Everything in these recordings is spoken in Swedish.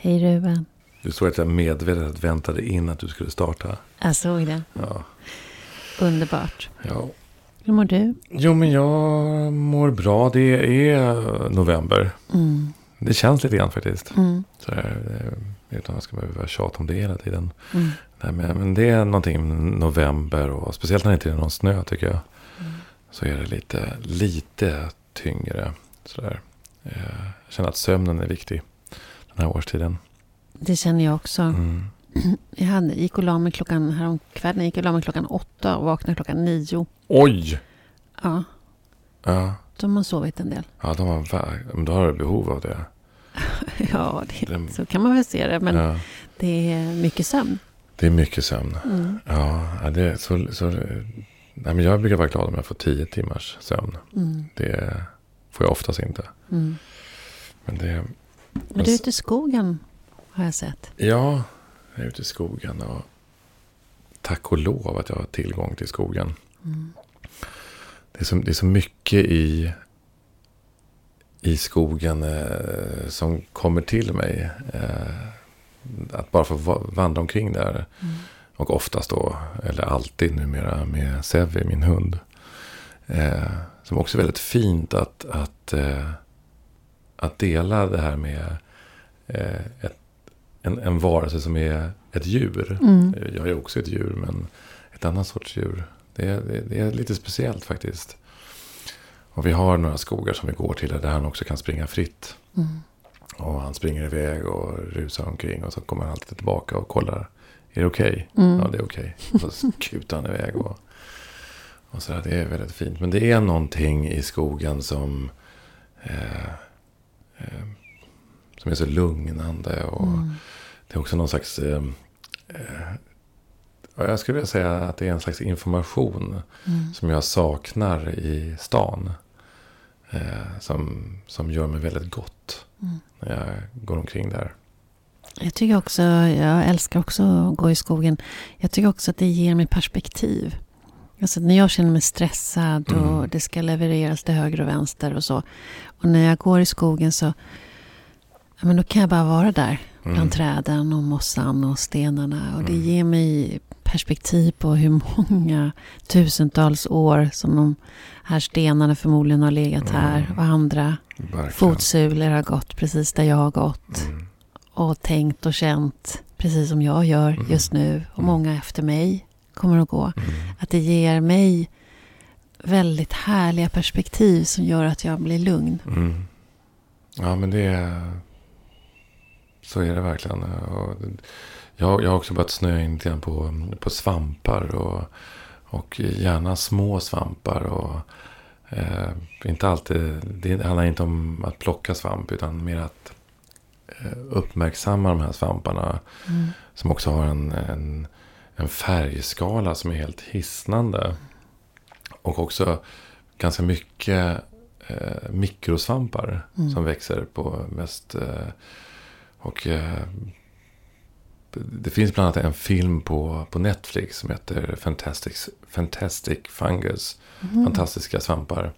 Hej Ruben. Du såg att jag medvetet väntade in att du skulle starta. Jag såg det. Ja. Underbart. ja. Hur mår du? Jo, men jag mår bra. Det är november. Mm. Det känns lite grann faktiskt. Mm. Så här, eh, utan att jag ska behöva tjata om det hela tiden. Mm. Nej, men, men det är någonting med november och speciellt när det inte är någon snö tycker jag. Mm. Så är det lite, lite tyngre. Sådär. Eh, Jag känner att sömnen är viktig den här årstiden. Det känner jag också. Mm. Jag hade, gick och la mig klockan häromkvällen. gick och la mig klockan åtta och vaknade klockan nio. Oj! Ja, Ja, då har sovit en del. ja de har, men då har du behov av det. Ja, det, Det- så kan man väl se det. Men ja, det är mycket sömn. det är mycket sömn. Mm. Ja, ja, det är så, så, nej, men jag brukar vara glad om jag får tio timmars sömn. Mm. Det får jag oftast inte. Mm. Men det, Men du är ute i skogen har jag sett. ja, jag är ute i skogen och tack och lov att jag har tillgång till skogen. Mm. Det är så, det är så mycket i, i skogen eh, som kommer till mig. Eh, att bara få va- vandra omkring där. Mm. Och oftast då, eller alltid numera, med Sevi, min hund. Eh, som också är väldigt fint att, att, eh, att dela det här med eh, ett, en, en varelse som är ett djur. Mm. Jag är också ett djur, men ett annat sorts djur. Det är, det, det är lite speciellt faktiskt. Och vi har några skogar som vi går till där han också kan springa fritt. Mm. Och han springer iväg och rusar omkring och så kommer han alltid tillbaka och kollar. Är det okej? Mm. Ja, det är okej. Och så kutar han iväg och, och sådär. Det är väldigt fint. Men det är någonting i skogen som, eh, eh, som är så lugnande. Och Mm. det är också någon slags... Eh, eh, ja, jag skulle vilja säga att det är en slags information Mm. som jag saknar i stan. Eh, som, som gör mig väldigt gott Mm. när jag går omkring där. Jag tycker också, jag älskar också att gå i skogen. Jag tycker också att det ger mig perspektiv. Alltså när jag känner mig stressad och Mm. det ska levereras till höger och vänster och så. Och när jag går i skogen så ja, men då kan jag bara vara där. Bland Mm. träden och mossan och stenarna. Och det Mm. ger mig perspektiv på hur många tusentals år som de här stenarna förmodligen har legat här. Mm. Och andra Verkligen. fotsulor har gått precis där jag har gått Mm. och tänkt och känt precis som jag gör just nu och många efter mig kommer att gå. Mm. Att det ger mig väldigt härliga perspektiv som gör att jag blir lugn. Mm. Ja, men det är... Så är det verkligen. Och Jag, jag har också börjat snöa in lite grann på, på svampar. Och, och gärna små svampar. Och, eh, inte alltid, det handlar inte om att plocka svamp. Utan mer att eh, uppmärksamma de här svamparna. Mm. Som också har en, en, en färgskala som är helt hisnande. Och också ganska mycket eh, mikrosvampar Mm. som växer på mest... Eh, och eh, det finns bland annat en film på, på Netflix som heter Fantastic, Fantastic Fungus. Mm. Fantastiska svampar.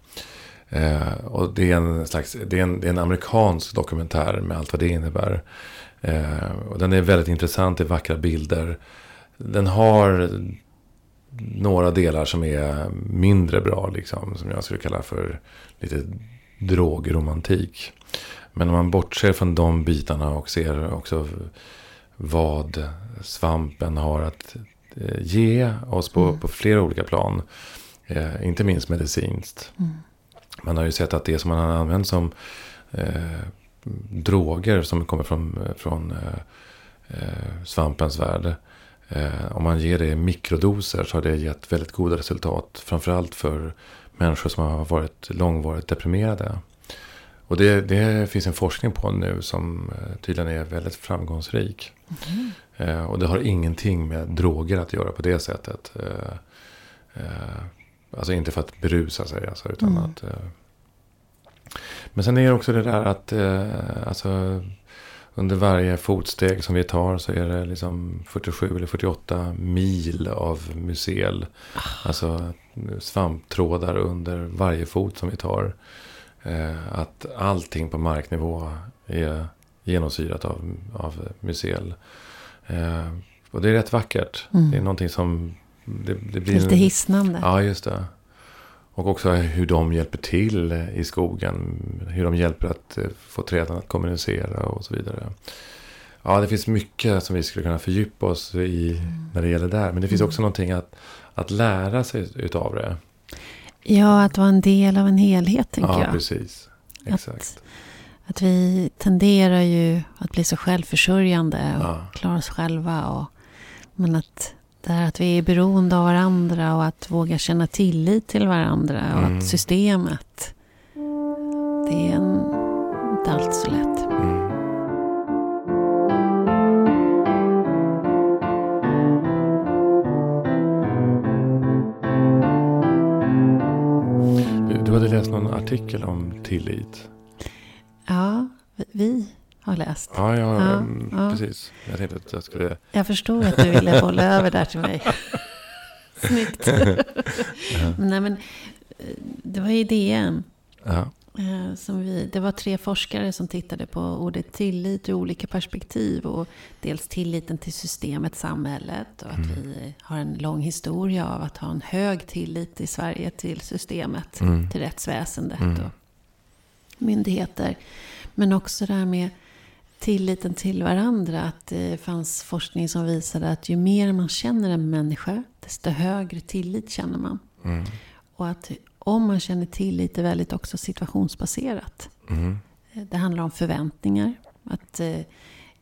Eh, och det är, en slags, det, är en, det är en amerikansk dokumentär med allt vad det innebär. Eh, och den är väldigt intressant, det är vackra bilder. Den har några delar som är mindre bra, liksom, som jag skulle kalla för lite drogromantik. Men om man bortser från de bitarna och ser också vad svampen har att eh, ge oss på, Mm. på flera olika plan. Eh, inte minst medicinskt. Mm. Man har ju sett att det som man har använt som eh, droger som kommer från, från eh, eh, svampens värld. Eh, om man ger det i mikrodoser så har det gett väldigt goda resultat. Framförallt för människor som har varit långvarigt deprimerade. Och det, det finns en forskning på nu som eh, tydligen är väldigt framgångsrik. Mm. Eh, och det har ingenting med droger att göra på det sättet. Eh, eh, alltså inte för att berusa sig, alltså, utan Mm. att... Eh, men sen är det också det där att alltså, under varje fotsteg som vi tar så är det liksom 47 eller 48 mil av mycel. Alltså svamptrådar under varje fot som vi tar. Eh, att allting på marknivå är genomsyrat av, av mycel. Eh, och det är rätt vackert. Mm. Det är någonting som... Det, det blir Lite en- hisnande. Ja, just det. Och också hur de hjälper till i skogen. Hur de hjälper att eh, få träden att kommunicera och så vidare. Ja, det finns mycket som vi skulle kunna fördjupa oss i när det gäller där. Men det finns Mm. också någonting att, att lära sig utav det. Ja, att vara en del av en helhet, tänker ja, jag. precis. Exakt. Att vi tenderar ju att bli så självförsörjande och Ja. klara oss själva. Och, men att det här att vi är beroende av varandra och att våga känna tillit till varandra och Mm. att systemet, det är en, inte allt så lätt. Mm. Du, du hade läst någon artikel om tillit. Ja, vi- har läst. Ja, ja, Ja, mm, ja. Precis. Jag tänkte att jag skulle... Jag förstod att du ville bolla över där till mig. Snyggt. Nej, men eh, det var idén. Ja. Eh, Som vi, det var tre forskare som tittade på ordet tillit ur olika perspektiv. Och dels tilliten till systemet, samhället. Och att vi har en lång historia av att ha en hög tillit i Sverige till systemet. Mm. Till rättsväsendet Mm. och myndigheter. Men också det här med tilliten till varandra. Att det fanns forskning som visade att ju mer man känner en människa, desto högre tillit känner man. Mm. Och att om man känner tillit är väldigt också situationsbaserat. Mm. Det handlar om förväntningar. Att eh,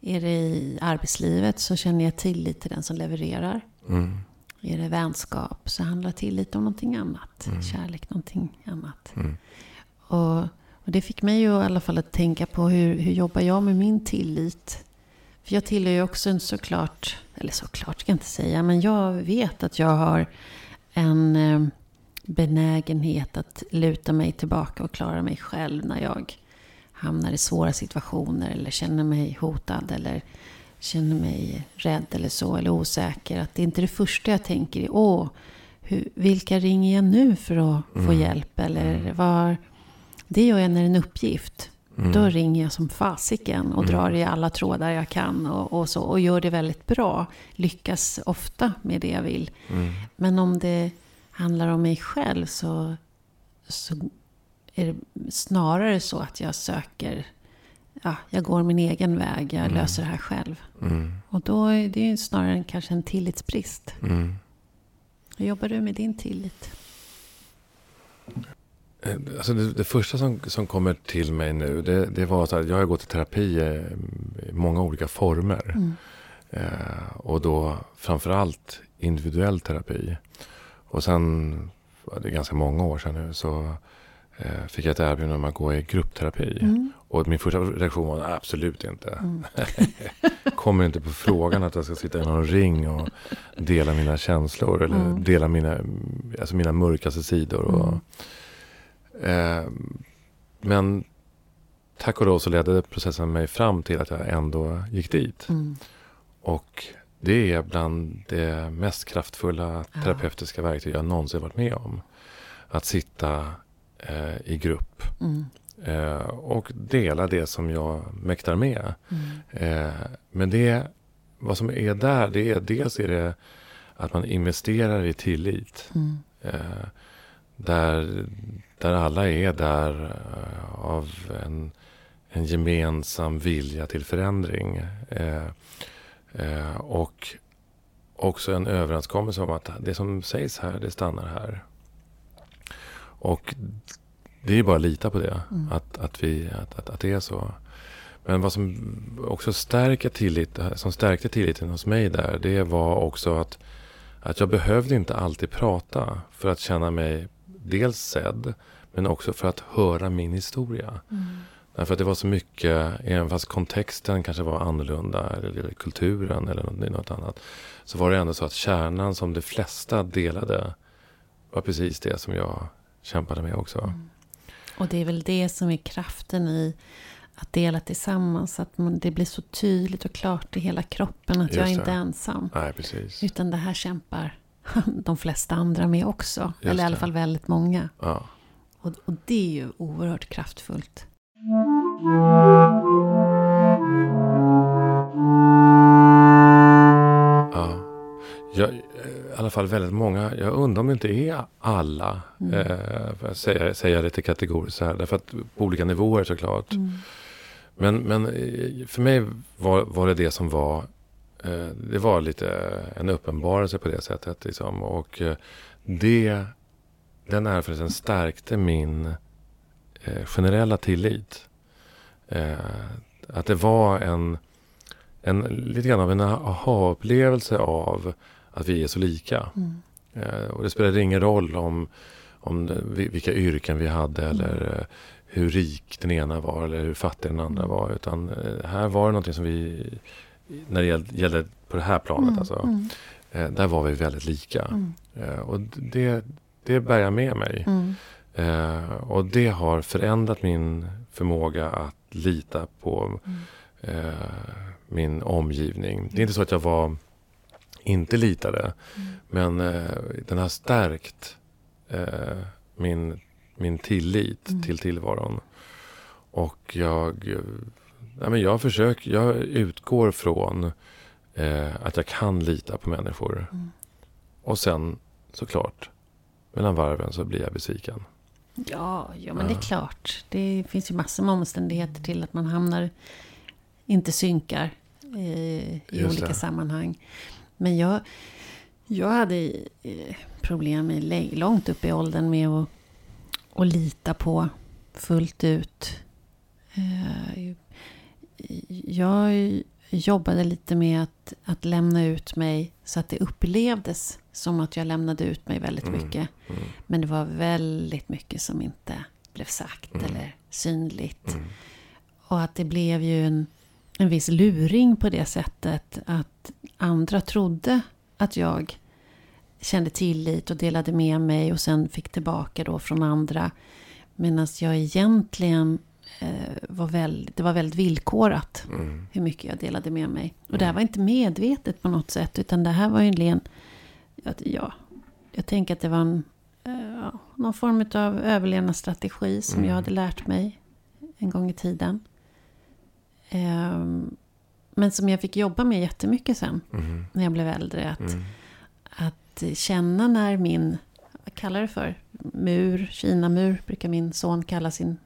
är det i arbetslivet så känner jag tillit till den som levererar. Mm. Är det vänskap så handlar tillit om någonting annat. Kärlek någonting annat. Mm. Och, och det fick mig ju i alla fall att tänka på hur, hur jobbar jag med min tillit? För jag tillhör ju också en såklart, eller såklart ska jag inte säga, men jag vet att jag har en eh, benägenhet att luta mig tillbaka och klara mig själv när jag hamnar i svåra situationer eller känner mig hotad eller känner mig rädd eller så, eller osäker. Att det är inte det första jag tänker är, åh, hur, vilka ringer jag nu för att få Mm. hjälp? Eller var... Det gör jag när det är en uppgift. Mm. Då ringer jag som fasiken och Mm. drar i alla trådar jag kan och, och så. Och gör det väldigt bra. Lyckas ofta med det jag vill. Mm. Men om det handlar om mig själv så, så är det snarare så att jag söker, ja, jag går min egen väg, jag Mm. löser det här själv. Mm. Och då är det ju snarare en, kanske en tillitsbrist. Mm. Hur jobbar du med din tillit? Eh, Alltså det, det första som, som kommer till mig nu, det, det var att jag har gått i terapi eh, i många olika former. Mm. Eh, och då framförallt individuell terapi. Och sen, det är ganska många år sedan nu, så eh, fick jag ett erbjudande om att gå i gruppterapi. Mm. Och min första reaktion var absolut inte. Mm. Kommer inte på frågan att jag ska sitta i någon ring och dela mina känslor. Eller Mm. dela mina, alltså mina mörkaste sidor. Och, Mm. Eh, men tack och lov så ledde processen mig fram till att jag ändå gick dit. Mm. Och det är bland det mest kraftfulla terapeutiska verktyg jag någonsin varit med om. Att sitta eh, i grupp Mm. eh, och dela det som jag mäktar med. Mm. Eh, men det, vad som är där, det är dels är det att man investerar i tillit. Mm. Eh, där, där alla är där eh, av en, en gemensam vilja till förändring. Eh, eh, och också en överenskommelse om att det som sägs här, det stannar här. Och det är bara att lita på det, Mm. att, att, vi, att, att, att det är så. Men vad som också stärker tillit, som stärkte tilliten hos mig där, det var också att, att jag behövde inte alltid prata för att känna mig dels sedd, men också för att höra min historia. Mm. Därför att det var så mycket, även fast kontexten kanske var annorlunda, eller, eller kulturen eller något, något annat, så var det ändå så att kärnan som de flesta delade var precis det som jag kämpade med också. Mm. Och det är väl det som är kraften i att dela tillsammans. Att man, det blir så tydligt och klart i hela kroppen att jag Just inte är ensam. Nej, precis. Utan det här kämpar de flesta andra med också. Just eller i alla fall väldigt många. Ja. Och, och, det är ju oerhört kraftfullt. Ja. Jag, eh, I alla fall väldigt många. Jag undrar om det inte är alla. Mm. Eh, säga, säga lite kategoriskt så här. Därför att på olika nivåer såklart. Mm. Men, men eh, för mig var, var det det som var det var lite en uppenbarelse på det sättet. Liksom. Och eh, det, den erfarenheten stärkte min eh, generella tillit. Eh, att det var en, en, lite grann av en aha-upplevelse av att vi är så lika. Mm. Eh, och det spelade ingen roll om, om vilka yrken vi hade mm. eller eh, hur rik den ena var eller hur fattig den andra mm. var. Utan eh, här var det någonting som vi, när det gällde, gällde på det här planet, mm. alltså, mm. Eh, där var vi väldigt lika. Mm. Eh, och det, det bär jag med mig. Eh, och det har förändrat min förmåga att lita på eh, min omgivning. Det är inte så att jag var inte litade. Mm. Men den har stärkt min, min tillit mm. till tillvaron. Och jag, ja, men jag försöker, jag utgår från eh, att jag kan lita på människor. Mm. Och sen såklart, mellan varven så blir jag besviken. Ja, ja men ja. det är klart. Det finns ju massor med omständigheter till att man hamnar, inte synkar i, i olika det. sammanhang. Men jag, jag hade eh, problem i, långt upp i åldern med att, att lita på fullt ut. Eh, jag jobbade lite med att, att lämna ut mig så att det upplevdes som att jag lämnade ut mig väldigt mm. mycket. Mm. Men det var väldigt mycket som inte blev sagt mm. eller synligt. Mm. Och att det blev ju en, en viss luring på det sättet att andra trodde att jag kände tillit och delade med mig och sen fick tillbaka då från andra. Medan jag egentligen var, väldigt, det var väldigt villkorat mm. hur mycket jag delade med mig. Och det här mm. var inte medvetet på något sätt utan det här var ju en ja, jag tänker att det var en, eh, någon form av överlevnadsstrategi som mm. jag hade lärt mig en gång i tiden. Um, men som jag fick jobba med jättemycket sen. Mm. När jag blev äldre. Att, mm. att känna när min, vad kallar det för? Mur, Kina-mur brukar min son kalla sin,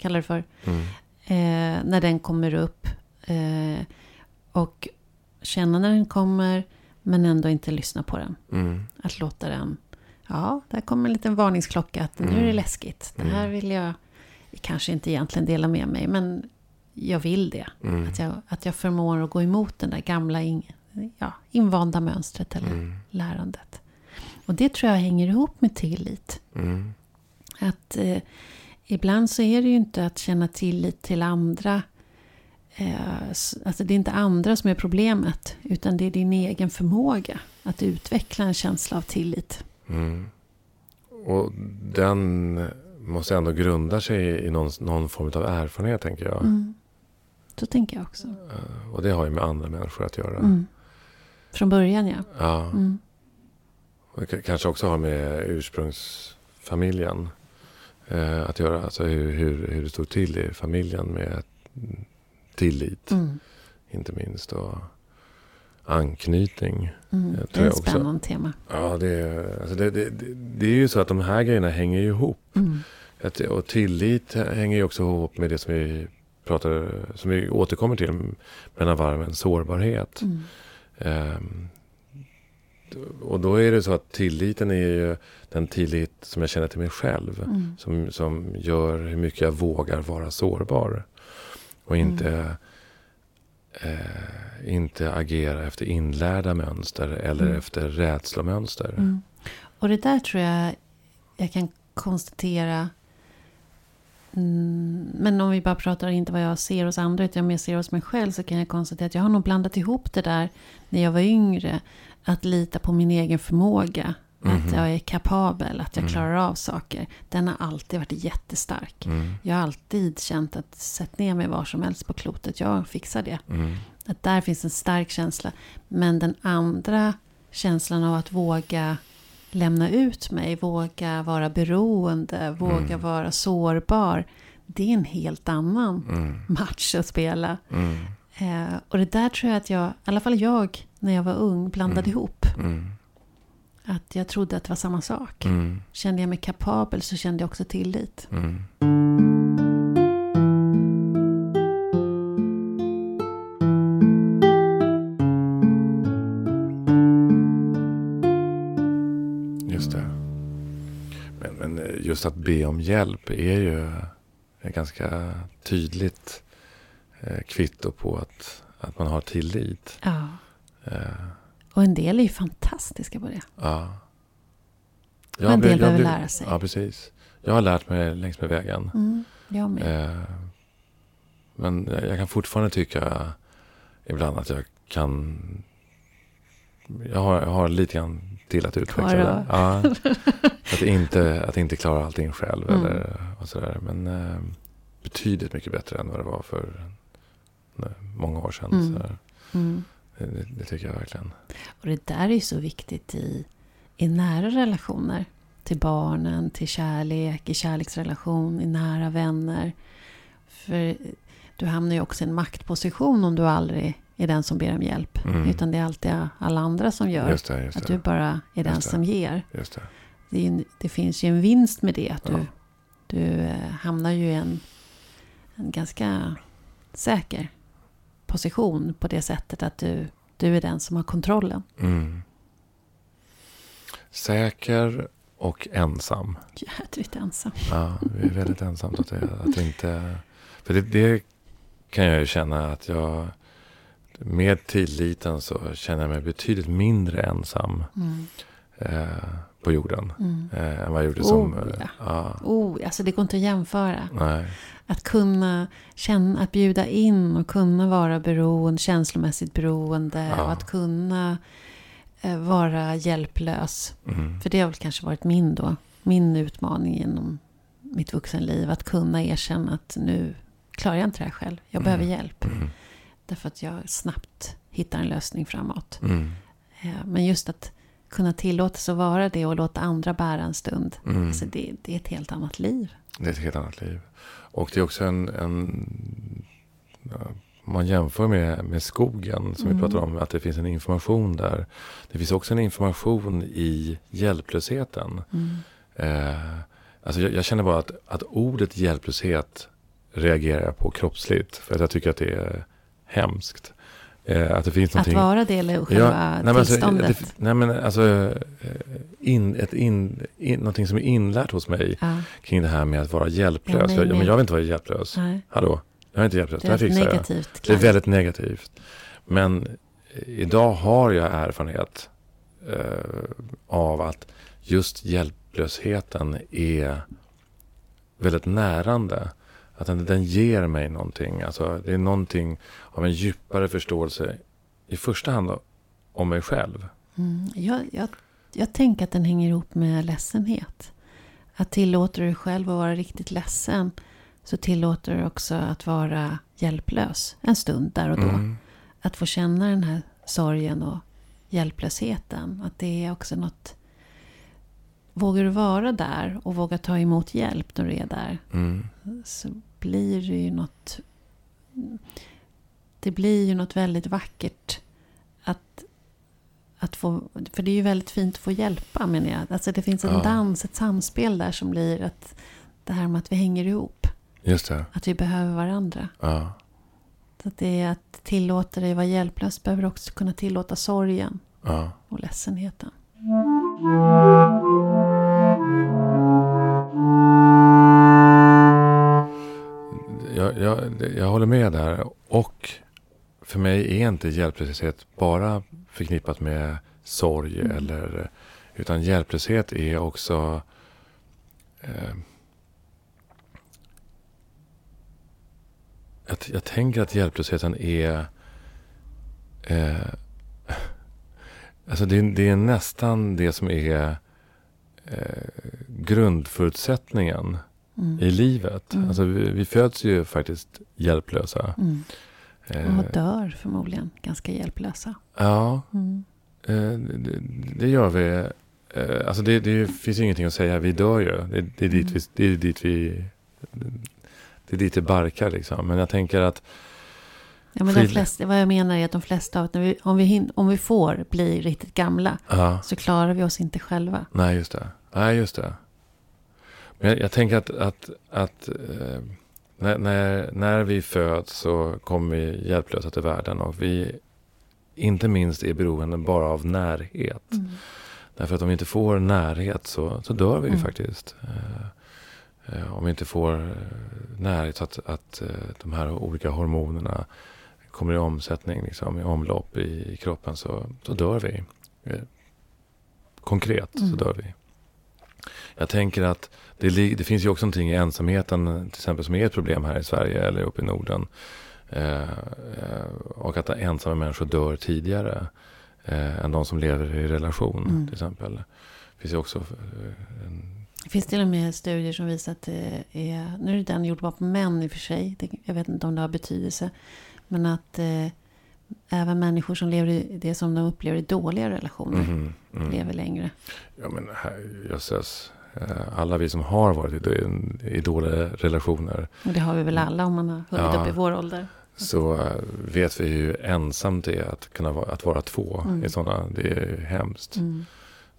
kallar det för. Mm. Eh, när den kommer upp. Eh, och känna när den kommer. Men ändå inte lyssna på den. Mm. Att låta den, ja, där kommer en liten varningsklocka. Att nu är det mm. läskigt. Det här mm. vill jag kanske inte egentligen dela med mig. Men jag vill det. Mm. Att, jag, att jag förmår att gå emot den där gamla in, ja, invanda mönstret eller mm. lärandet. Och det tror jag hänger ihop med tillit. Mm. Att eh, ibland så är det ju inte att känna tillit till andra. Eh, alltså det är inte andra som är problemet. Utan det är din egen förmåga att utveckla en känsla av tillit. Mm. Och den måste ändå grunda sig i någon, någon form av erfarenhet tänker jag. Mm. Så tänker jag också. Eh, och det har ju med andra människor att göra. Mm. Från början ja. Ja. Mm. Och kanske också har med ursprungsfamiljen eh, att göra. Alltså hur, hur, hur det stod till i familjen med tillit. Mm. Inte minst. Och anknytning. Mm. Eh, det är ett spännande tema. Ja, det, alltså det, det, det, det, är ju så att de här grejerna hänger ihop. Mm. och tillit hänger ju också ihop med det som vi pratar, som vi återkommer till mellan varven, sårbarhet. Mm. Um, och då är det så att tilliten är ju den tillit som jag känner till mig själv. Mm. Som, som gör hur mycket jag vågar vara sårbar. Och inte, mm. eh, inte agera efter inlärda mönster eller mm. efter rädslomönster. Mm. Och det där tror jag jag kan konstatera Mm, men om vi bara pratar inte vad jag ser hos andra utan mer ser hos mig själv så kan jag konstatera att jag har nog blandat ihop det där när jag var yngre. Att lita på min egen förmåga. Mm. Att mhm. jag är kapabel, att jag mm. klarar av saker. Den har alltid varit jättestark. Mm. Jag har alltid känt att sätt ner mig var som helst på klotet. Jag fixar det. Mm. Att där finns en stark känsla. Men den andra känslan av att våga lämna ut mig, våga vara beroende, våga mm. vara sårbar. Det är en helt annan mm. match att spela. Eh, och det där tror jag att jag, i alla fall jag, när jag var ung, blandade mm. ihop. Mm. Att jag trodde att det var samma sak. Mm. Kände jag mig kapabel så kände jag också tillit. Mm. Just det. Men, men eh, just att be om hjälp är ju ett ganska tydligt eh, kvitto på att, att man har tillit. Ja. Och en del är ju fantastiska på det. ja. Och en del jag behöver lära sig. Ja, precis. Jag har lärt mig längs med vägen. Mm, jag med. Eh, men jag jag kan fortfarande tycka ibland att jag kan... Jag har, jag har lite grann till att utveckla det. Ja, att, inte, att inte klara allting själv. Mm. Eller, och sådär. Men eh, betydligt mycket bättre än vad det var för eh, många år sedan. Mm. Mm. det, det, tycker jag verkligen. Och det där är ju så viktigt i, i nära relationer. Till barnen, till kärlek, i kärleksrelation, i nära vänner. För du hamnar ju också i en maktposition om du aldrig är den som ber om hjälp. Mm. Utan det är alltid alla andra som gör. Just det, just Att det. du bara är den som ger. Är det finns ju en vinst med det. Att du, Ja. du eh, hamnar ju i en, en ganska säker position på det sättet att du, du är den som har kontrollen. Mm. Säker och ensam. Jädrigt ensam. Ja, det är väldigt ensamt att det, att det inte... För det, det kan jag ju känna att jag... Med tilliten så känner jag mig betydligt mindre ensam Mm. eh, på jorden. Mm. Eh, än vad jag gjorde som... Oh, eh, ja. ja. Oh, alltså det går inte att jämföra. Nej. Att kunna känna, att bjuda in och kunna vara beroende, känslomässigt beroende. Ja. Och att kunna eh, vara hjälplös. Mm. För det har väl kanske varit min då, min utmaning genom mitt vuxenliv. Att kunna erkänna att nu klarar jag inte det här själv. Jag Mm. behöver hjälp. Mm. Därför att jag snabbt hittar en lösning framåt. Mm. Eh, Men just att kunna tillåta sig att vara det och låta andra bära en stund. Mm. Alltså det, det är ett helt annat liv. Det är ett helt annat liv. Och det är också en... en man jämför med, med skogen som Mm. vi pratar om, att det finns en information där. Det finns också en information i hjälplösheten. Mm. Eh, alltså jag, jag känner bara att, att ordet hjälplöshet reagerar jag på kroppsligt. För att jag tycker att det är hemskt. Eh, att det finns Att någonting... vara det eller själva nej, men alltså, tillståndet. det, nej men alltså, eh, in, ett in, in, någonting som är inlärt hos mig ja, kring det här med att vara hjälplös. Ja, jag, ja, men jag vill inte vara hjälplös. nej, Hallå, jag är inte hjälplös. det Det är här fixar jag. negativt Det är väldigt negativt. Men eh, idag har jag erfarenhet eh, av att just hjälplösheten är väldigt närande. Att den, den ger mig någonting. Alltså, det är någonting av en djupare förståelse. I första hand om mig själv. Mm, jag, jag, jag tänker att den hänger ihop med ledsenhet. Att tillåter du dig själv att vara riktigt ledsen så tillåter du också att vara hjälplös en stund där och då. Mm. Att få känna den här sorgen och hjälplösheten. Att det är också något... Vågar du vara där och våga ta emot hjälp när du är där Mm. så blir det ju något... Det blir ju något väldigt vackert att, att få... För det är ju väldigt fint att få hjälpa menar jag. Alltså det finns en Ja. dans, ett samspel där som blir att det här med att vi hänger ihop. Just det. Att vi behöver varandra. Ja. Så att det är att tillåta dig vara hjälplös behöver också kunna tillåta sorgen ja. och ledsenheten. Jag, jag, håller med där. Och för mig är inte hjälplöshet bara förknippat med sorg. Mm. Eller, utan hjälplöshet är också... Eh, jag, jag tänker att hjälplösheten är... Eh, alltså det, det är nästan det som är eh, grundförutsättningen Mm. i livet. Mm. Alltså vi, vi föds ju faktiskt hjälplösa. Mm. Eh, Och dör förmodligen ganska hjälplösa. ja, Mm. eh, det, det gör vi. Eh, alltså det, det finns ju ingenting att säga. Vi dör ju. Det, det, är, dit Mm. vi, det är dit vi... Det är dit det barkar liksom. Men jag tänker att Ja, men de flesta, vad jag menar är att de flesta av när vi, om, vi hin, om vi får bli riktigt gamla Ja, så klarar vi oss inte själva. nej just det. Nej, just det. Jag, jag tänker att, att, att eh, när, när, när vi föds så kommer vi hjälplösa till världen och vi inte minst är beroende bara av närhet. Mm. Därför att om vi inte får närhet så, så dör vi Mm. faktiskt. Eh, eh, om vi inte får eh, närhet att, att eh, de här olika hormonerna kommer i omsättning, liksom, i omlopp i, i kroppen så, så dör vi. Eh, konkret Mm. så dör vi. Jag tänker att det, det finns ju också någonting i ensamheten till exempel som är ett problem här i Sverige eller uppe i Norden. Eh, eh, och att ensamma människor dör tidigare eh, än de som lever i relation Mm. till exempel. Det finns ju också eh, en, Det finns till och med studier som visar att det är, nu är den gjord bara på män i och för sig, jag vet inte om det har betydelse, men att eh, även människor som lever i det som de upplever i dåliga relationer Mhm, mm. lever längre. Ja men jösses. Eh, Alla vi som har varit i, i dåliga relationer Och det har vi väl alla om man har hunnit Ja. upp i vår ålder. så eh, vet vi hur ensamt det är att kunna vara, att vara två Mm. i sådana. Det är hemskt. Mm.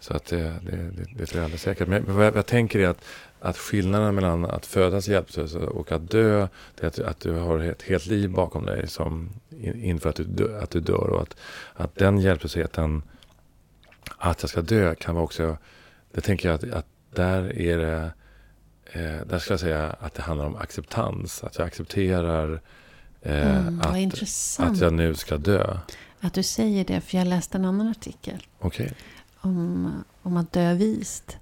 Så att det, det, det, tror jag alldeles säkert. Men vad jag, jag tänker är att, att skillnaden mellan att födas hjälplös och att dö, det är att, att du har ett helt liv bakom dig som in- inför att du, dö, att du dör. Och att, att den hjälplösheten, att jag ska dö, kan vara också, det tänker jag att, att där är det, eh, där ska jag säga att det handlar om acceptans. Att jag accepterar eh, Mm, att, att jag nu ska dö. att du säger det, för jag läste en annan artikel Okej. Om, om att dö vist.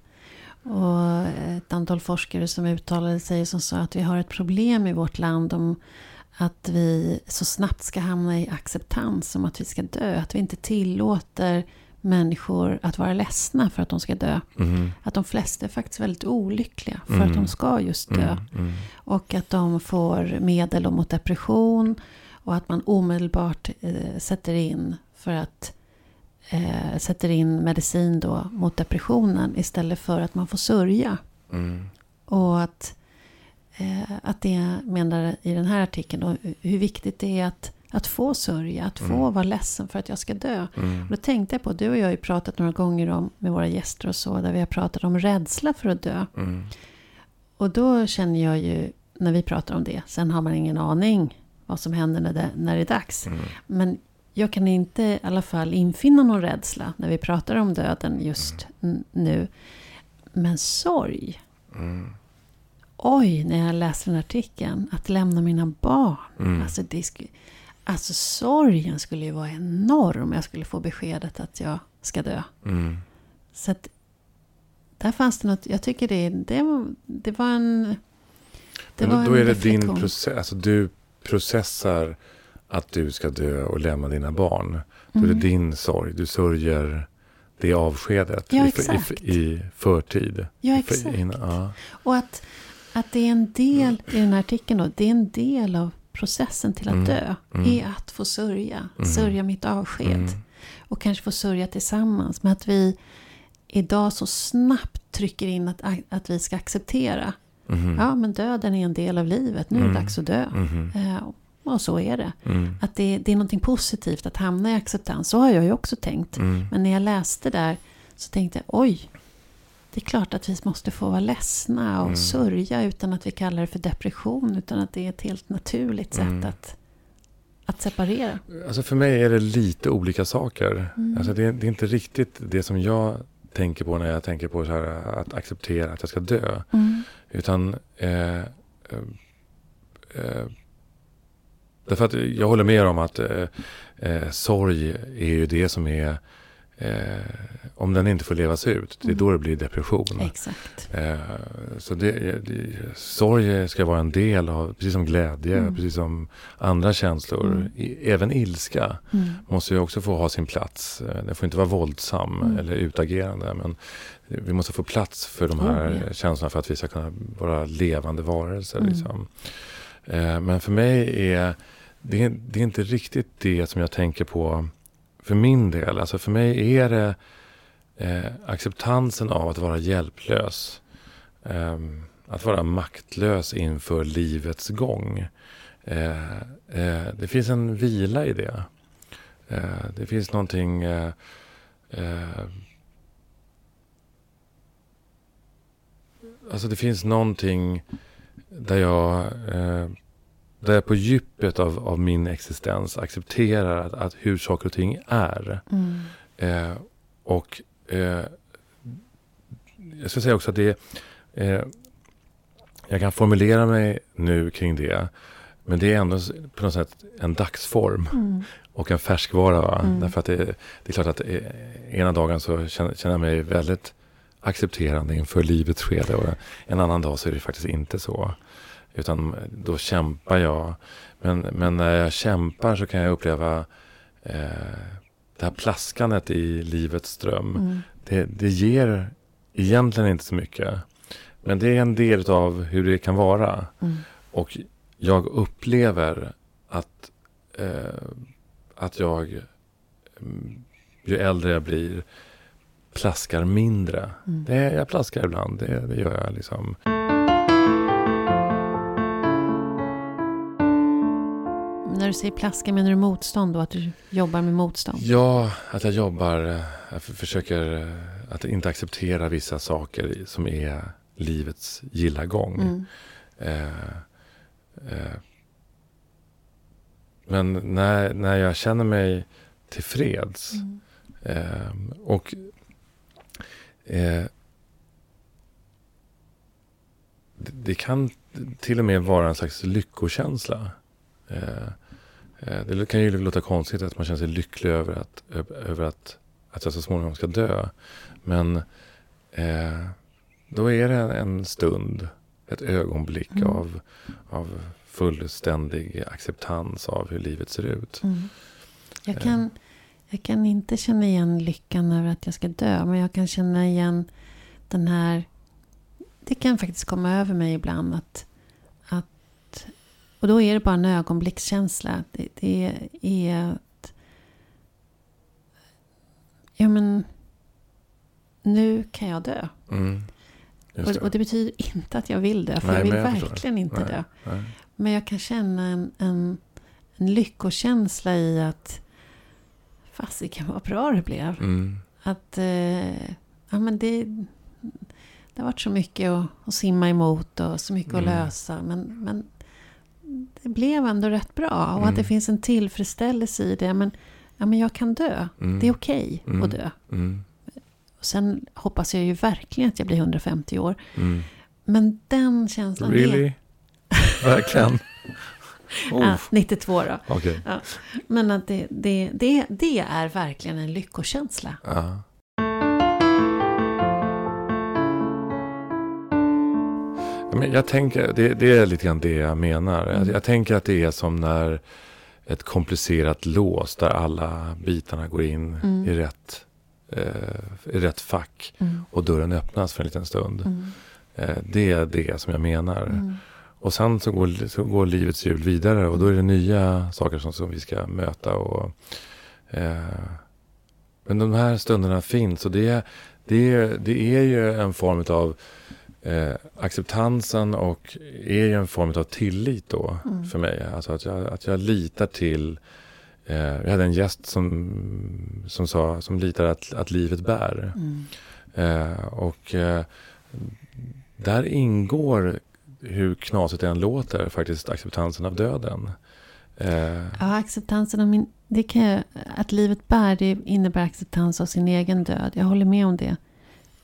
Och ett antal forskare som uttalade sig som sa att vi har ett problem i vårt land om att vi så snabbt ska hamna i acceptans om att vi ska dö. Att vi inte tillåter människor att vara ledsna för att de ska dö. Mhm. Att de flesta är faktiskt väldigt olyckliga för Mm. att de ska just dö. Mm, mm. Och att de får medel mot depression. Och att man omedelbart eh, sätter in för att eh, sätter in medicin då mot depressionen istället för att man får sörja. Mm. Och att, eh, att det menar i den här artikeln då, hur viktigt det är att, att få sörja, att få Mm. vara ledsen för att jag ska dö. Mm. Och då tänkte jag på, du och jag har ju pratat några gånger om med våra gäster och så, där vi har pratat om rädsla för att dö. Mm. Och då känner jag ju, när vi pratar om det, sen har man ingen aning vad som händer när det, när det är dags. Mm. Men jag kan inte i alla fall infinna någon rädsla när vi pratar om döden just n- nu. Men sorg, Mm. oj, när jag läste den artikeln, att lämna mina barn. Mm. Alltså, det sku, alltså sorgen skulle ju vara enorm om jag skulle få beskedet att jag ska dö. Mm. Så att där fanns det något, jag tycker det, det, var, det var en... Det Men var då, då en är det din reflektion. process, alltså du processar att du ska dö och lämna dina barn. Då är Mm. det din sorg, du sörjer det avskedet Ja, i, i, i förtid. Ja, exakt. innan- ja. Och att, att det är en del i den här artikeln då, det är en del av processen till att Mm, dö. mm. Är att få sörja, Mm. sörja mitt avsked. Mm. Och kanske få sörja tillsammans. Men att vi idag så snabbt trycker in att, att vi ska acceptera. Mhm. Ja, men döden är en del av livet. Nu är det Mm. dags att dö. Mhm. Eh, och så är det. Mm. Att det, det är någonting positivt att hamna i acceptans. Så har jag ju också tänkt. Mm. Men när jag läste där så tänkte jag, oj. Det är klart att vi måste få vara ledsna och Mm. sörja utan att vi kallar det för depression. Utan att det är ett helt naturligt sätt Mm. att, att separera. Alltså för mig är det lite olika saker. Mm. Alltså det, det är inte riktigt det som jag tänker på när jag tänker på så här, att acceptera att jag ska dö. Mm. Utan eh, eh, eh, Därför att jag håller med om att eh, eh, sorg är ju det som är eh, om den inte får levas ut, det är Mm. då det blir depression. Exakt. Eh, så det, det, sorg ska vara en del av, precis som glädje, Mm. precis som andra känslor. Mm. I, även ilska Mm. måste ju också få ha sin plats. Eh, Den får inte vara våldsam Mm. eller utagerande. Men vi måste få plats för de Oh, här ja. känslorna för att vi ska kunna vara levande varelser. Mm. Liksom. Eh, Men för mig är det, är det är inte riktigt det som jag tänker på för min del. Alltså för mig är det eh, acceptansen av att vara hjälplös. Eh, att vara maktlös inför livets gång. Eh, eh, det finns en vila i det. Eh, det finns någonting... Eh, eh, alltså det finns någonting där jag, eh, där jag på djupet av, av min existens accepterar att, att hur saker och ting är. Mm. Eh, och eh, jag ska säga också att det eh, jag kan formulera mig nu kring det. Men det är ändå på något sätt en dagsform Mm. och en färskvara. Va? Mm. Därför att det, det är klart att eh, ena dagen så känner, känner jag mig väldigt accepterande inför livets skede. Och en annan dag så är det faktiskt inte så. Utan då kämpar jag. Men, men när jag kämpar så kan jag uppleva eh, det här plaskandet i livets ström. Mm. Det, det ger egentligen inte så mycket. Men det är en del av hur det kan vara. Mm. Och jag upplever att, eh, att jag, mm, ju äldre jag blir, plaskar mindre. Mm. Det, jag plaskar ibland, det, det gör jag liksom. När du säger plaska, menar du motstånd då? Att du jobbar med motstånd? Ja, att jag jobbar, eh, jag för- försöker eh, att inte acceptera vissa saker som är livets gilla gång. Mm. Eh, eh, men när, när jag känner mig tillfreds Mm. eh, och eh, det, det kan till och med vara en slags lyckokänsla. Eh, eh, det kan ju låta konstigt att man känner sig lycklig över att, över att, att jag så småningom ska dö. Men eh, då är det en stund, ett ögonblick Mm. av, av fullständig acceptans av hur livet ser ut. Mm. Jag, kan, jag kan inte känna igen lyckan över att jag ska dö. Men jag kan känna igen den här... Det kan faktiskt komma över mig ibland. att Och då är det bara en ögonblickskänsla. Det, det är att... Ja, men... Nu kan jag dö. Mm. Just Och, det. och det betyder inte att jag vill dö. För Nej, jag vill jag verkligen inte Nej. dö. Nej. Men jag kan känna en, en, en lyckokänsla i att fasiken vad bra det blev. Mm. Att eh, ja, men det, det har varit så mycket att, att simma emot och så mycket Mm. att lösa. Men, men det blev ändå rätt bra. Och Mm. att det finns en tillfredsställelse i det. Men, ja, men jag kan dö. Mm. Det är okej Mm. att dö. Mm. Och sen hoppas jag ju verkligen att jag blir 150 år. Mm. Men den känslan är... Really? Verkligen? oh. Ja, 92 då. Okej. Men att det, det, det, det är verkligen en lyckokänsla. Ja. Men jag tänker, det, det är lite grann det jag menar. Jag, Mm. jag tänker att det är som när ett komplicerat lås där alla bitarna går in Mm. i, rätt, eh, i rätt fack Mm. och dörren öppnas för en liten stund. Mm. Eh, det är det som jag menar. Mm. Och sen så går, så går livets hjul vidare och då är det nya saker som, som vi ska möta. Och, eh, men de här stunderna finns och det, det, det är ju en form av eh, acceptansen och är ju en form av tillit då Mm. för mig. Alltså att jag, att jag litar till eh, jag hade en gäst som, som sa, som litar att, att livet bär. Mm. Eh, och eh, där ingår, hur knasigt det än låter, faktiskt acceptansen av döden. Eh, Ja, acceptansen av min... Det kan jag, att livet bär, det innebär acceptans av sin egen död. Jag håller med om det.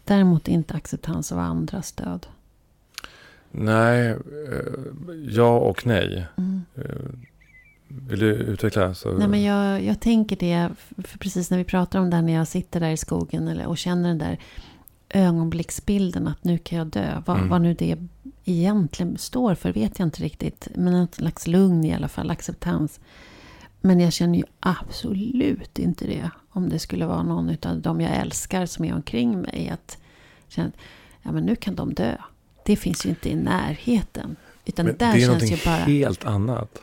Däremot inte acceptans av andras död. nej, eh, ja och nej. Mm. Eh, vill du utveckla? Så, Nej, men jag, jag tänker det, för precis när vi pratar om det här när jag sitter där i skogen eller, och känner den där ögonblicksbilden att nu kan jag dö. Vad, Mm. vad nu det egentligen står för vet jag inte riktigt. Men en slags lugn i alla fall, acceptans. Men jag känner ju absolut inte det om det skulle vara någon av dem jag älskar som är omkring mig. Att känna ja, men nu kan de dö. Det finns ju inte i närheten. Utan men där det är känns ju bara... helt annat,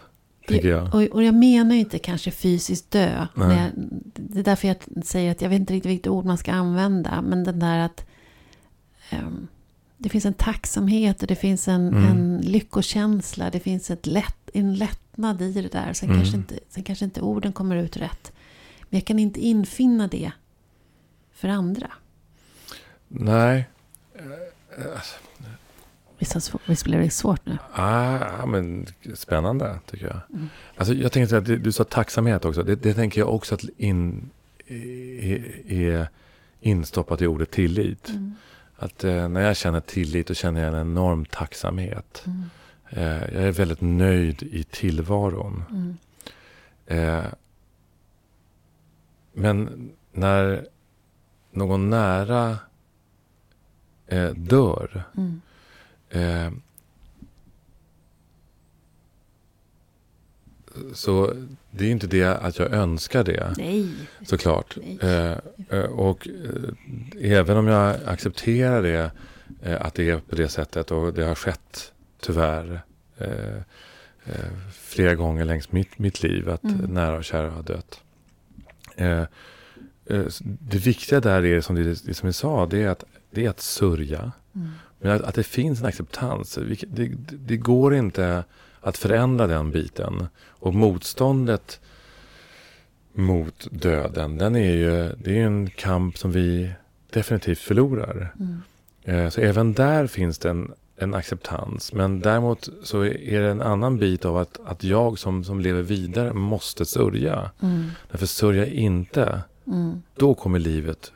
jag. Och, och jag menar ju inte kanske fysiskt dö. Jag, det är därför jag säger att jag vet inte riktigt vilket ord man ska använda. Men den där att... ehm, det finns en tacksamhet och det finns en, Mm. en lyckokänsla. Det finns ett lätt, en lättnad i det där. Sen, Mm. kanske inte, sen kanske inte orden kommer ut rätt. Men jag kan inte infinna det för andra. Nej. Visst, blev det svårt nu? Ah, men spännande tycker jag. Mm. Alltså, jag tänkte att du sa tacksamhet också. Det, det tänker jag också att in, är, är instoppat i ordet tillit. Mm. Att eh, när jag känner tillit då känner jag en enorm tacksamhet. Mm. Eh, jag är väldigt nöjd i tillvaron. Mm. Eh, men när någon nära eh, dör. Mm. Eh, så det är inte det att jag önskar det. Nej. Såklart. Nej. Eh, eh, och eh, även om jag accepterar det, att det är på det sättet och det har skett tyvärr flera gånger längs mitt, mitt liv att Mm. nära och kära har dött. Eh, eh, det viktiga där är, som, det, det som jag sa, det är att, det är att sörja. Mm. Men att, att det finns en acceptans. Vi- Det, det, går inte att förändra den biten. Och motståndet mot döden, den är ju, det är en kamp som vi definitivt förlorar. Mm. Eh, Så även där finns det en, en acceptans. Men däremot så är det en annan bit av att, att jag som, som lever vidare måste sörja. Mm. Därför sörja inte, Mm. då kommer livet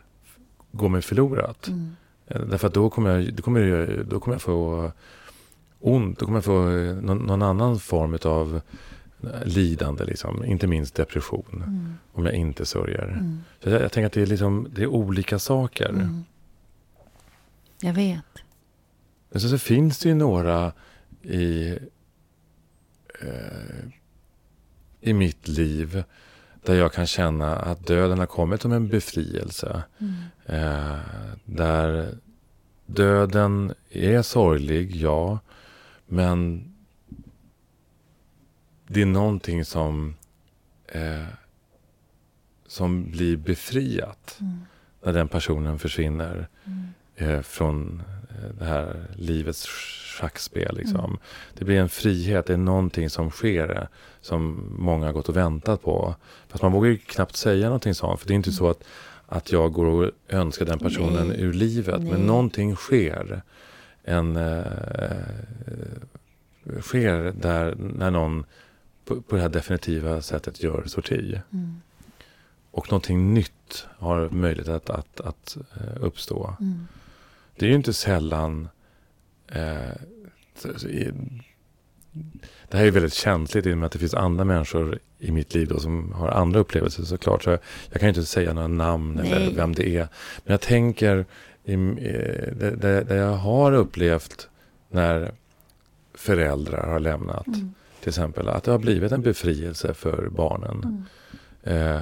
gå mig förlorat. Mm. Eh, Därför att då kommer jag, då kommer jag, då kommer jag få ont. Då kommer jag få eh, någon, någon annan form av lidande. Liksom. Inte minst depression. Mm. Om jag inte sörjer. Mm. Så jag, jag tänker att det är, liksom, det är olika saker. Mm. Jag vet. Men så, så finns det ju några i, eh, i mitt liv. Där jag kan känna att döden har kommit som en befrielse. Mm. Eh, där döden är sorglig, ja. Men det är någonting som, eh, som blir befriat Mm. när den personen försvinner Mm. eh, från det här livets schackspel. Liksom. Mm. Det blir en frihet, det är någonting som sker eh, som många har gått och väntat på. Fast man vågar ju knappt säga någonting sånt. För det är inte Mm. så att, att jag går och önskar den personen Nej. ur livet. Nej. Men någonting sker. En, eh, sker där när någon på, på det här definitiva sättet gör sorti. Mm. Och någonting nytt har möjlighet att, att, att eh, uppstå. Mm. Det är ju inte sällan... Eh, det här är väldigt känsligt i och med att det finns andra människor i mitt liv då som har andra upplevelser såklart. Så jag, jag kan ju inte säga några namn eller Nej. vem det är. Men jag tänker, i, eh, det, det jag har upplevt när föräldrar har lämnat. Mm. Till exempel att det har blivit en befrielse för barnen. Mm. Eh,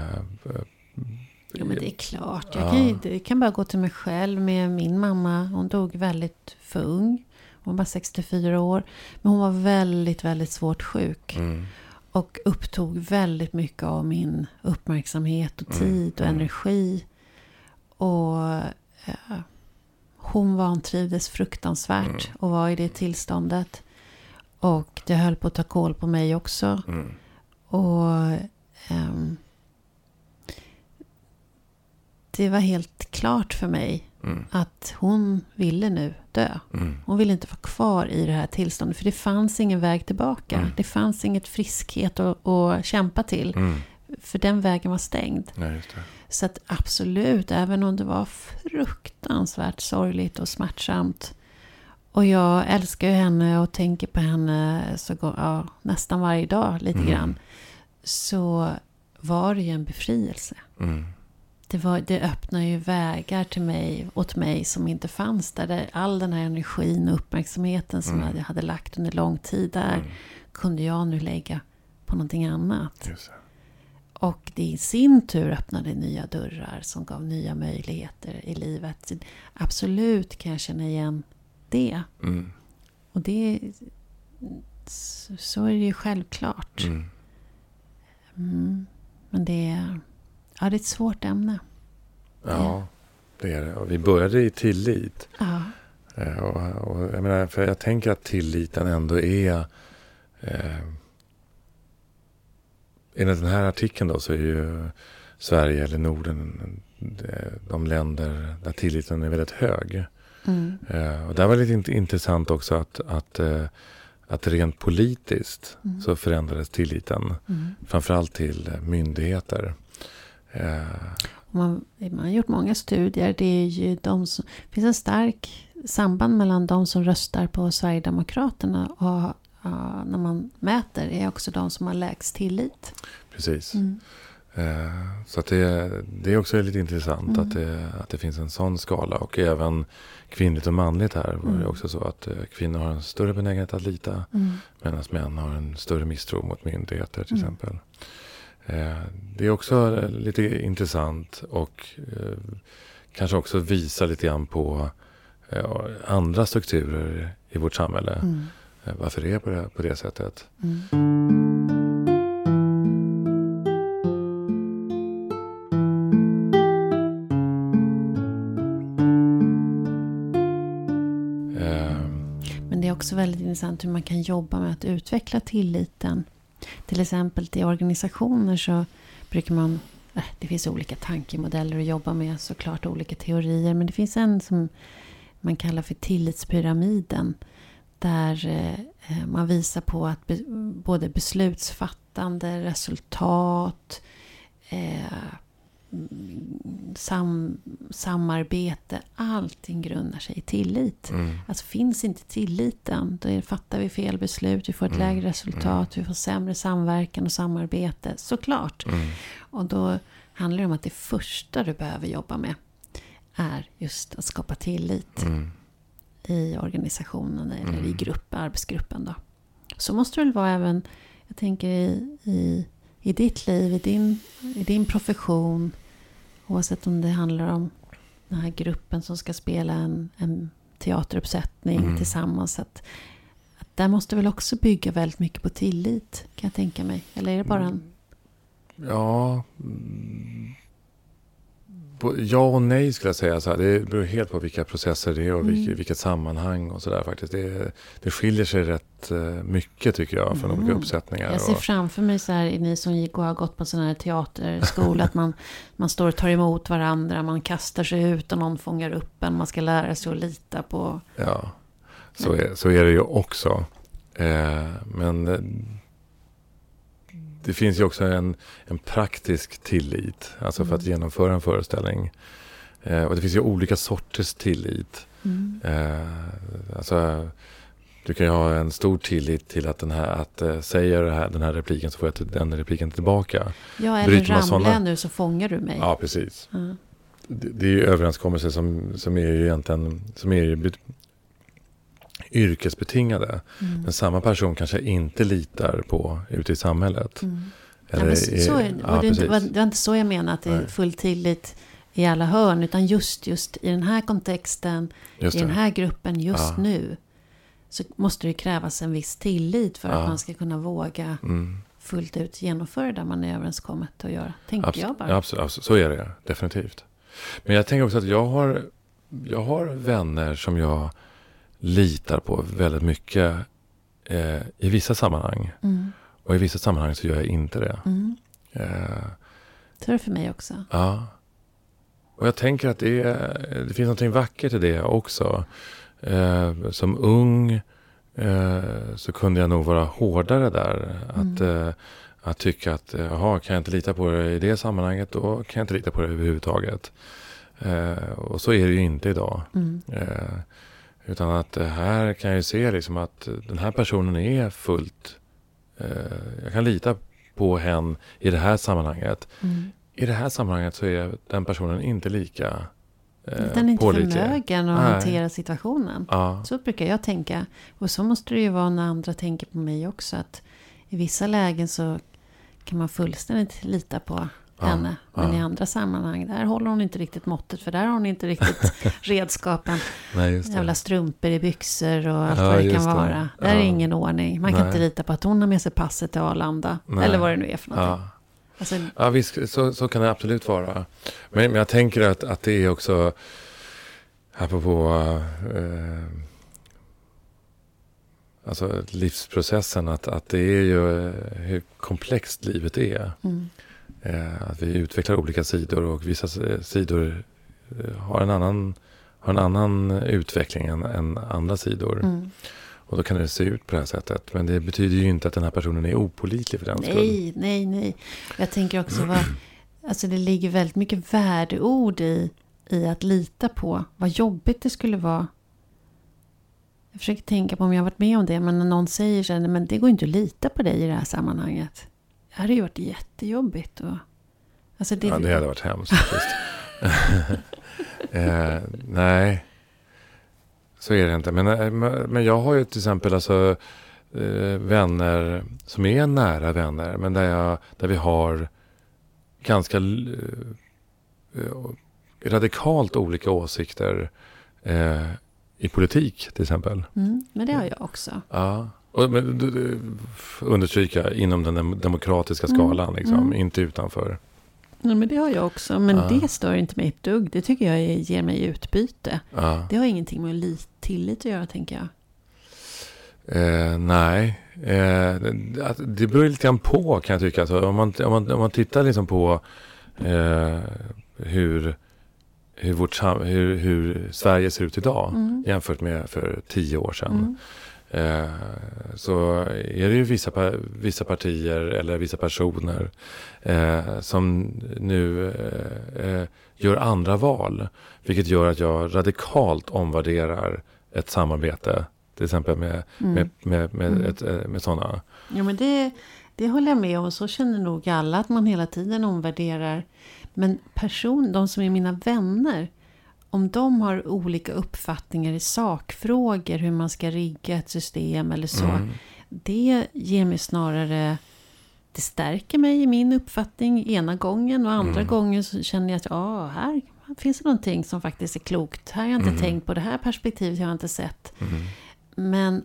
Ja, men det är klart. Jag Ja. kan, ju- jag kan bara gå till mig själv med min mamma. Hon dog väldigt för ung. Hon var 64 år. Men hon var väldigt, väldigt svårt sjuk. mm, Och upptog väldigt mycket av min uppmärksamhet och Mm, tid och mm. energi. Och eh, hon vantrivdes fruktansvärt Mm. och var i det tillståndet. Och det höll på att ta koll på mig också. mm, Och ehm, det var helt klart för mig mm, att hon ville nu dö. mm, Hon ville inte vara kvar i det här tillståndet. För det fanns ingen väg tillbaka. Mm. Det fanns inget friskhet att, att kämpa till. mm. För den vägen var stängd. Ja. Så att absolut, även om det var fruktansvärt sorgligt och smärtsamt. Och jag älskar ju henne och tänker på henne så, ja, nästan varje dag lite Mm. grann. Så var det ju en befrielse. Mm. Det, var, det öppnar ju vägar till mig, åt mig som inte fanns där. där all den här energin och uppmärksamheten som Mm. jag hade lagt under lång tid där Mm. kunde jag nu lägga på någonting annat. Just. Och det i sin tur öppnade nya dörrar som gav nya möjligheter i livet. Absolut kan jag känna igen det. Mm. Och det så så är det ju självklart. Mm. Mm. Men det är, ja, det är ett svårt ämne. Ja, det är det. Och vi började i tillit. Ja. Eh, och, och, jag, menar, för jag tänker att tilliten ändå är... Eh, enligt den här artikeln då så är ju Sverige eller Norden de länder där tilliten är väldigt hög. Mm. Eh, och det var lite intressant också att, att, eh, att rent politiskt mm. så förändrades tilliten. Mm. Framförallt till myndigheter. Man, man har gjort många studier. Det är ju de som, finns en stark samband mellan de som röstar på Sverigedemokraterna och uh, när man mäter är också de som har lägst tillit. Precis. Mm. Uh, så att det, det är också lite intressant mm. att, det, att det finns en sån skala. Och även kvinnligt och manligt här var det mm. också så att uh, kvinnor har en större benägenhet att lita. Mm. Medan män har en större misstro mot myndigheter till mm. exempel. Eh, det är också lite intressant och eh, kanske också visar lite grann på eh, andra strukturer i vårt samhälle. Mm. Varför det är på det, på det sättet. Mm. Men det är också väldigt intressant hur man kan jobba med att utveckla tilliten till exempel i organisationer så brukar man... Äh, det finns olika tankemodeller att jobba med, såklart olika teorier. Men det finns en som man kallar för tillitspyramiden. Där eh, eh, man visar på att både beslutsfattande, resultat, eh, sam, samarbete, allting grundar sig i tillit. Mm. Alltså finns inte tilliten, då fattar vi fel beslut, vi får ett mm. lägre resultat, mm. vi får sämre samverkan och samarbete, såklart. Mm. Och då handlar det om att det första du behöver jobba med är just att skapa tillit mm. i organisationen eller i mm. grupp, arbetsgruppen. Då. Så måste det väl vara även, jag tänker i, i i ditt liv, i din, i din profession. Oavsett om det handlar om den här gruppen som ska spela en, en teateruppsättning mm. tillsammans. Att, att där måste väl också bygga väldigt mycket på tillit, kan jag tänka mig. Eller är det bara en... Ja, Ja och nej skulle jag säga. Så här. Det beror helt på vilka processer det är och mm. vilket, sammanhang och sådär faktiskt. Det, det skiljer sig rätt eh, mycket tycker jag från mm. olika uppsättningar. Jag ser och... framför mig så här, ni som gick och har gått på sån här teaterskola, att man, man står och tar emot varandra, man kastar sig ut och någon fångar upp en, man ska lära sig att lita på... Ja, så är, så är det ju också. Eh, men eh, det finns ju också en, en praktisk tillit. Alltså mm. för att mm. genomföra en föreställning. Eh, och det finns ju olika sorters tillit. Mm. Eh, alltså, du kan ju ha en stor tillit till att den här, att eh, säger här, den här repliken så får jag den repliken tillbaka. Ja, eller ramlar såna... jag nu så fångar du mig. Ja, precis. Mm. Det, det, är ju överenskommelser som, som är ju egentligen, som är ju yrkesbetingade. Mm. Men samma person kanske inte litar på ute i samhället. Mm. Eller, ja, så är, ja, det, var, det var inte så jag menade att det är full tillit i alla hörn. Utan just, just i den här kontexten, i den här gruppen just ja. nu. Så måste det krävas en viss tillit för att man ska kunna våga mm. fullt ut genomföra det man är överenskommet att göra. Tänker absolut, jag bara. Absolut, absolut, så är det definitivt. Men jag tänker också att jag har, jag har vänner som jag litar på väldigt mycket eh, i vissa sammanhang. Mm. Och i vissa sammanhang så gör jag inte det. Mm. Eh, så är det för mig också. Ja. Och jag tänker att det, det finns något vackert i det också. Eh, som ung eh, så kunde jag nog vara hårdare där. Att, mm. eh, att tycka att, jaha, kan jag inte lita på det i det sammanhanget, då kan jag inte lita på det överhuvudtaget. Eh, och så är det ju inte idag. Mm. Utan att här kan jag ju se liksom att den här personen är fullt... Eh, jag kan lita på hen i det här sammanhanget. Mm. I det här sammanhanget så är den personen inte lika eh, Den är inte pålitlig. förmögen att Nej. hantera situationen. Ja. Så brukar jag tänka. Och så måste det ju vara när andra tänker på mig också. Att i vissa lägen så kan man fullständigt lita på henne. Men ja. i andra sammanhang, där håller hon inte riktigt måttet. För där har hon inte riktigt redskapen. Nej, Jävla strumpor i byxor och allt ja, vad det kan vara. Där är ingen ordning. Man kan Nej. inte lita på att hon har med sig passet till Arlanda. Nej. Eller vad det nu är för någonting. Alltså, ja, visst, så, så kan det absolut vara. Men, men jag tänker att, att det är också... apropå eh, alltså livsprocessen, att, att det är ju eh, hur komplext livet är. Mm. Eh, att vi utvecklar olika sidor och vissa sidor eh, har en annan, har en annan utveckling än, än andra sidor. Mm. Och då kan det se ut på det här sättet. Men det betyder ju inte att den här personen är opolitlig för den nej, skull. Nej, nej, nej. Jag tänker också vad... Alltså det ligger väldigt mycket värdeord i, i att lita på. Vad jobbigt det skulle vara. Jag försöker tänka på om jag har varit med om det. Men när någon säger så här, men det går inte att lita på dig i det här sammanhanget. Det hade ju varit jättejobbigt. Och, alltså det, Ja, det hade varit hemskt eh, nej, så är det inte. Men, eh, men jag har ju till exempel alltså, eh, vänner som är nära vänner. Men där, jag, där vi har ganska eh, eh, radikalt olika åsikter eh, i politik till exempel. Mm, men det har jag också. Ja. Och, men, du- du- understryka inom den dem- demokratiska Mm, skalan, liksom, mm. inte utanför. Ja, men det har jag också. Men Ja. det stör inte mig ett dugg. Det tycker jag ger mig utbyte. Ja. Det har ingenting med li- tillit att göra, tänker jag. Eh, nej, eh, det, beror lite grann på kan jag tycka. Alltså, om, man, om, man, om man tittar liksom på eh, hur, hur, vårt, hur, hur Sverige ser ut idag Mm. jämfört med för tio år sedan. Eh, så är det ju vissa, vissa partier eller vissa personer eh, som nu eh, eh, gör andra val. Vilket gör att jag radikalt omvärderar ett samarbete. Till exempel med, Mm. med, med, med, Mm. ett, eh, med sådana. Ja, men det, det håller jag med om. Så känner nog alla att man hela tiden omvärderar. Men person, de som är mina vänner. Om de har olika uppfattningar i sakfrågor. Hur man ska rigga ett system eller så. Mm. Det ger mig snarare... Det stärker mig i min uppfattning ena gången. Och andra Mm. gången så känner jag att ah, här finns det någonting som faktiskt är klokt. Här har jag inte Mm. tänkt på. Det här perspektivet har jag inte sett. Mm. Men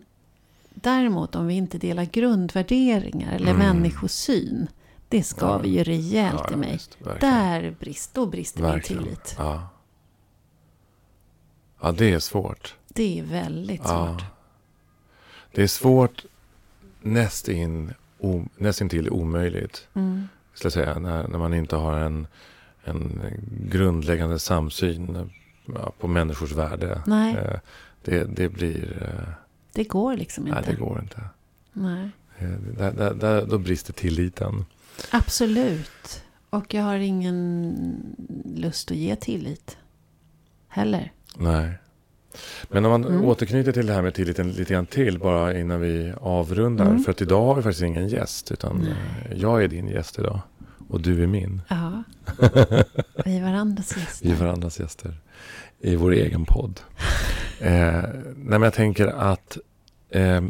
däremot om vi inte delar grundvärderingar eller Mm. människosyn. Det ska Ja. vi ju rejält Ja, i mig. verkligen. Där brist, då brister min Verkligen. tillit. Ja. Ja, det är svårt. Det är väldigt Ja. svårt. Det är svårt nästin, o, nästintill omöjligt. Mm. Ska jag säga, när, när man inte har en, en grundläggande samsyn ja, på människors värde. Nej, Eh, Det, det blir... eh, det går liksom Nej, inte. det går inte. Nej. Eh, Där, där, där, då brister tilliten. Absolut. Och jag har ingen lust att ge tillit. Heller. Nej. Men om man Mm. återknyter till det här med tilliten lite grann till, bara innan vi avrundar. Mm. För att idag har vi faktiskt ingen gäst, utan Nej. eh, jag är din gäst idag. Och du är min. Ja. Vi är varandras gäster. Vi är varandras gäster i vår egen podd. eh, nej, men jag tänker att... Eh,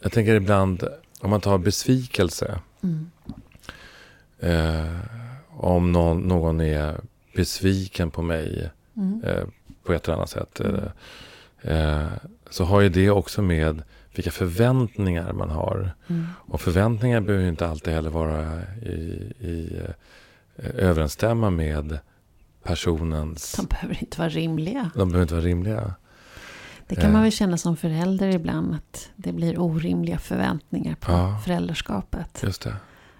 jag tänker ibland, om man tar besvikelse. Mm. Eh, om någon, någon är besviken på mig Mm. eh, på ett eller annat sätt. Mm. Eh, så har ju det också med vilka förväntningar man har. Mm. Och förväntningar behöver ju inte alltid heller vara i, i eh, överensstämma med personens... De behöver inte vara rimliga. De behöver inte vara rimliga. Det kan Eh. man väl känna som förälder ibland. Att det blir orimliga förväntningar på Ja. föräldraskapet. Just det.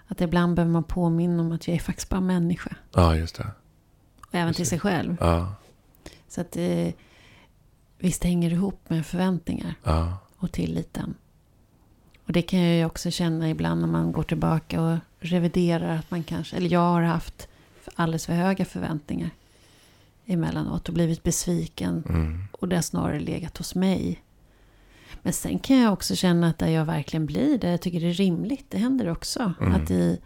Att ibland behöver man påminna om att jag är faktiskt bara människa. Ja, just det. Och även till sig själv. Ja, Så att det visst hänger ihop med förväntningar ja, och tilliten. Och det kan jag ju också känna ibland när man går tillbaka och reviderar att man kanske, eller jag har haft alldeles för höga förväntningar emellanåt och blivit besviken mm, och det har snarare legat hos mig. Men sen kan jag också känna att där jag verkligen blir det, jag tycker det är rimligt, det händer också. Mm. Att i,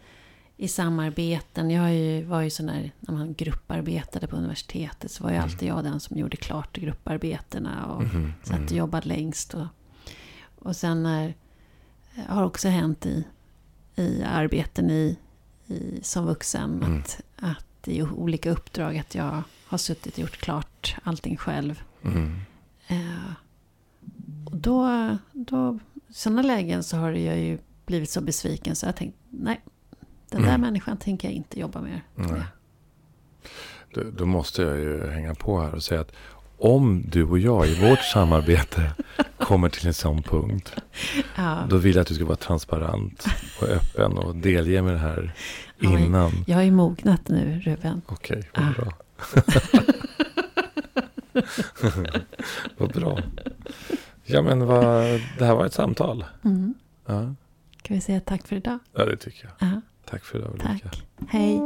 i samarbeten, jag har ju, var ju sån här, när man grupparbetade på universitetet så var ju Mm. alltid jag den som gjorde klart grupparbetena och mhm, satt och jobbade längst. Och, och sen när, har också hänt i, i arbeten i, i, som vuxen Mm. att, att i olika uppdrag att jag har suttit och gjort klart allting själv. mm, Eh, och då, då, i sådana lägen så har jag ju blivit så besviken så jag tänkt, nej, den där Mm. människan tänker jag inte jobba mer med. då, då måste jag ju hänga på här och säga att om du och jag i vårt samarbete kommer till en sån punkt. Ja. Då vill jag att du ska vara transparent och öppen och delge mig det här Ja, innan. Jag är mognat nu, Ruben. Okej, vad Ah. bra. vad bra. Ja, men vad, det här var ett samtal. Mm. Ja, Kan vi säga tack för idag? ja det tycker jag. Ja, Tack för idag Ulrika. Tack. Hej.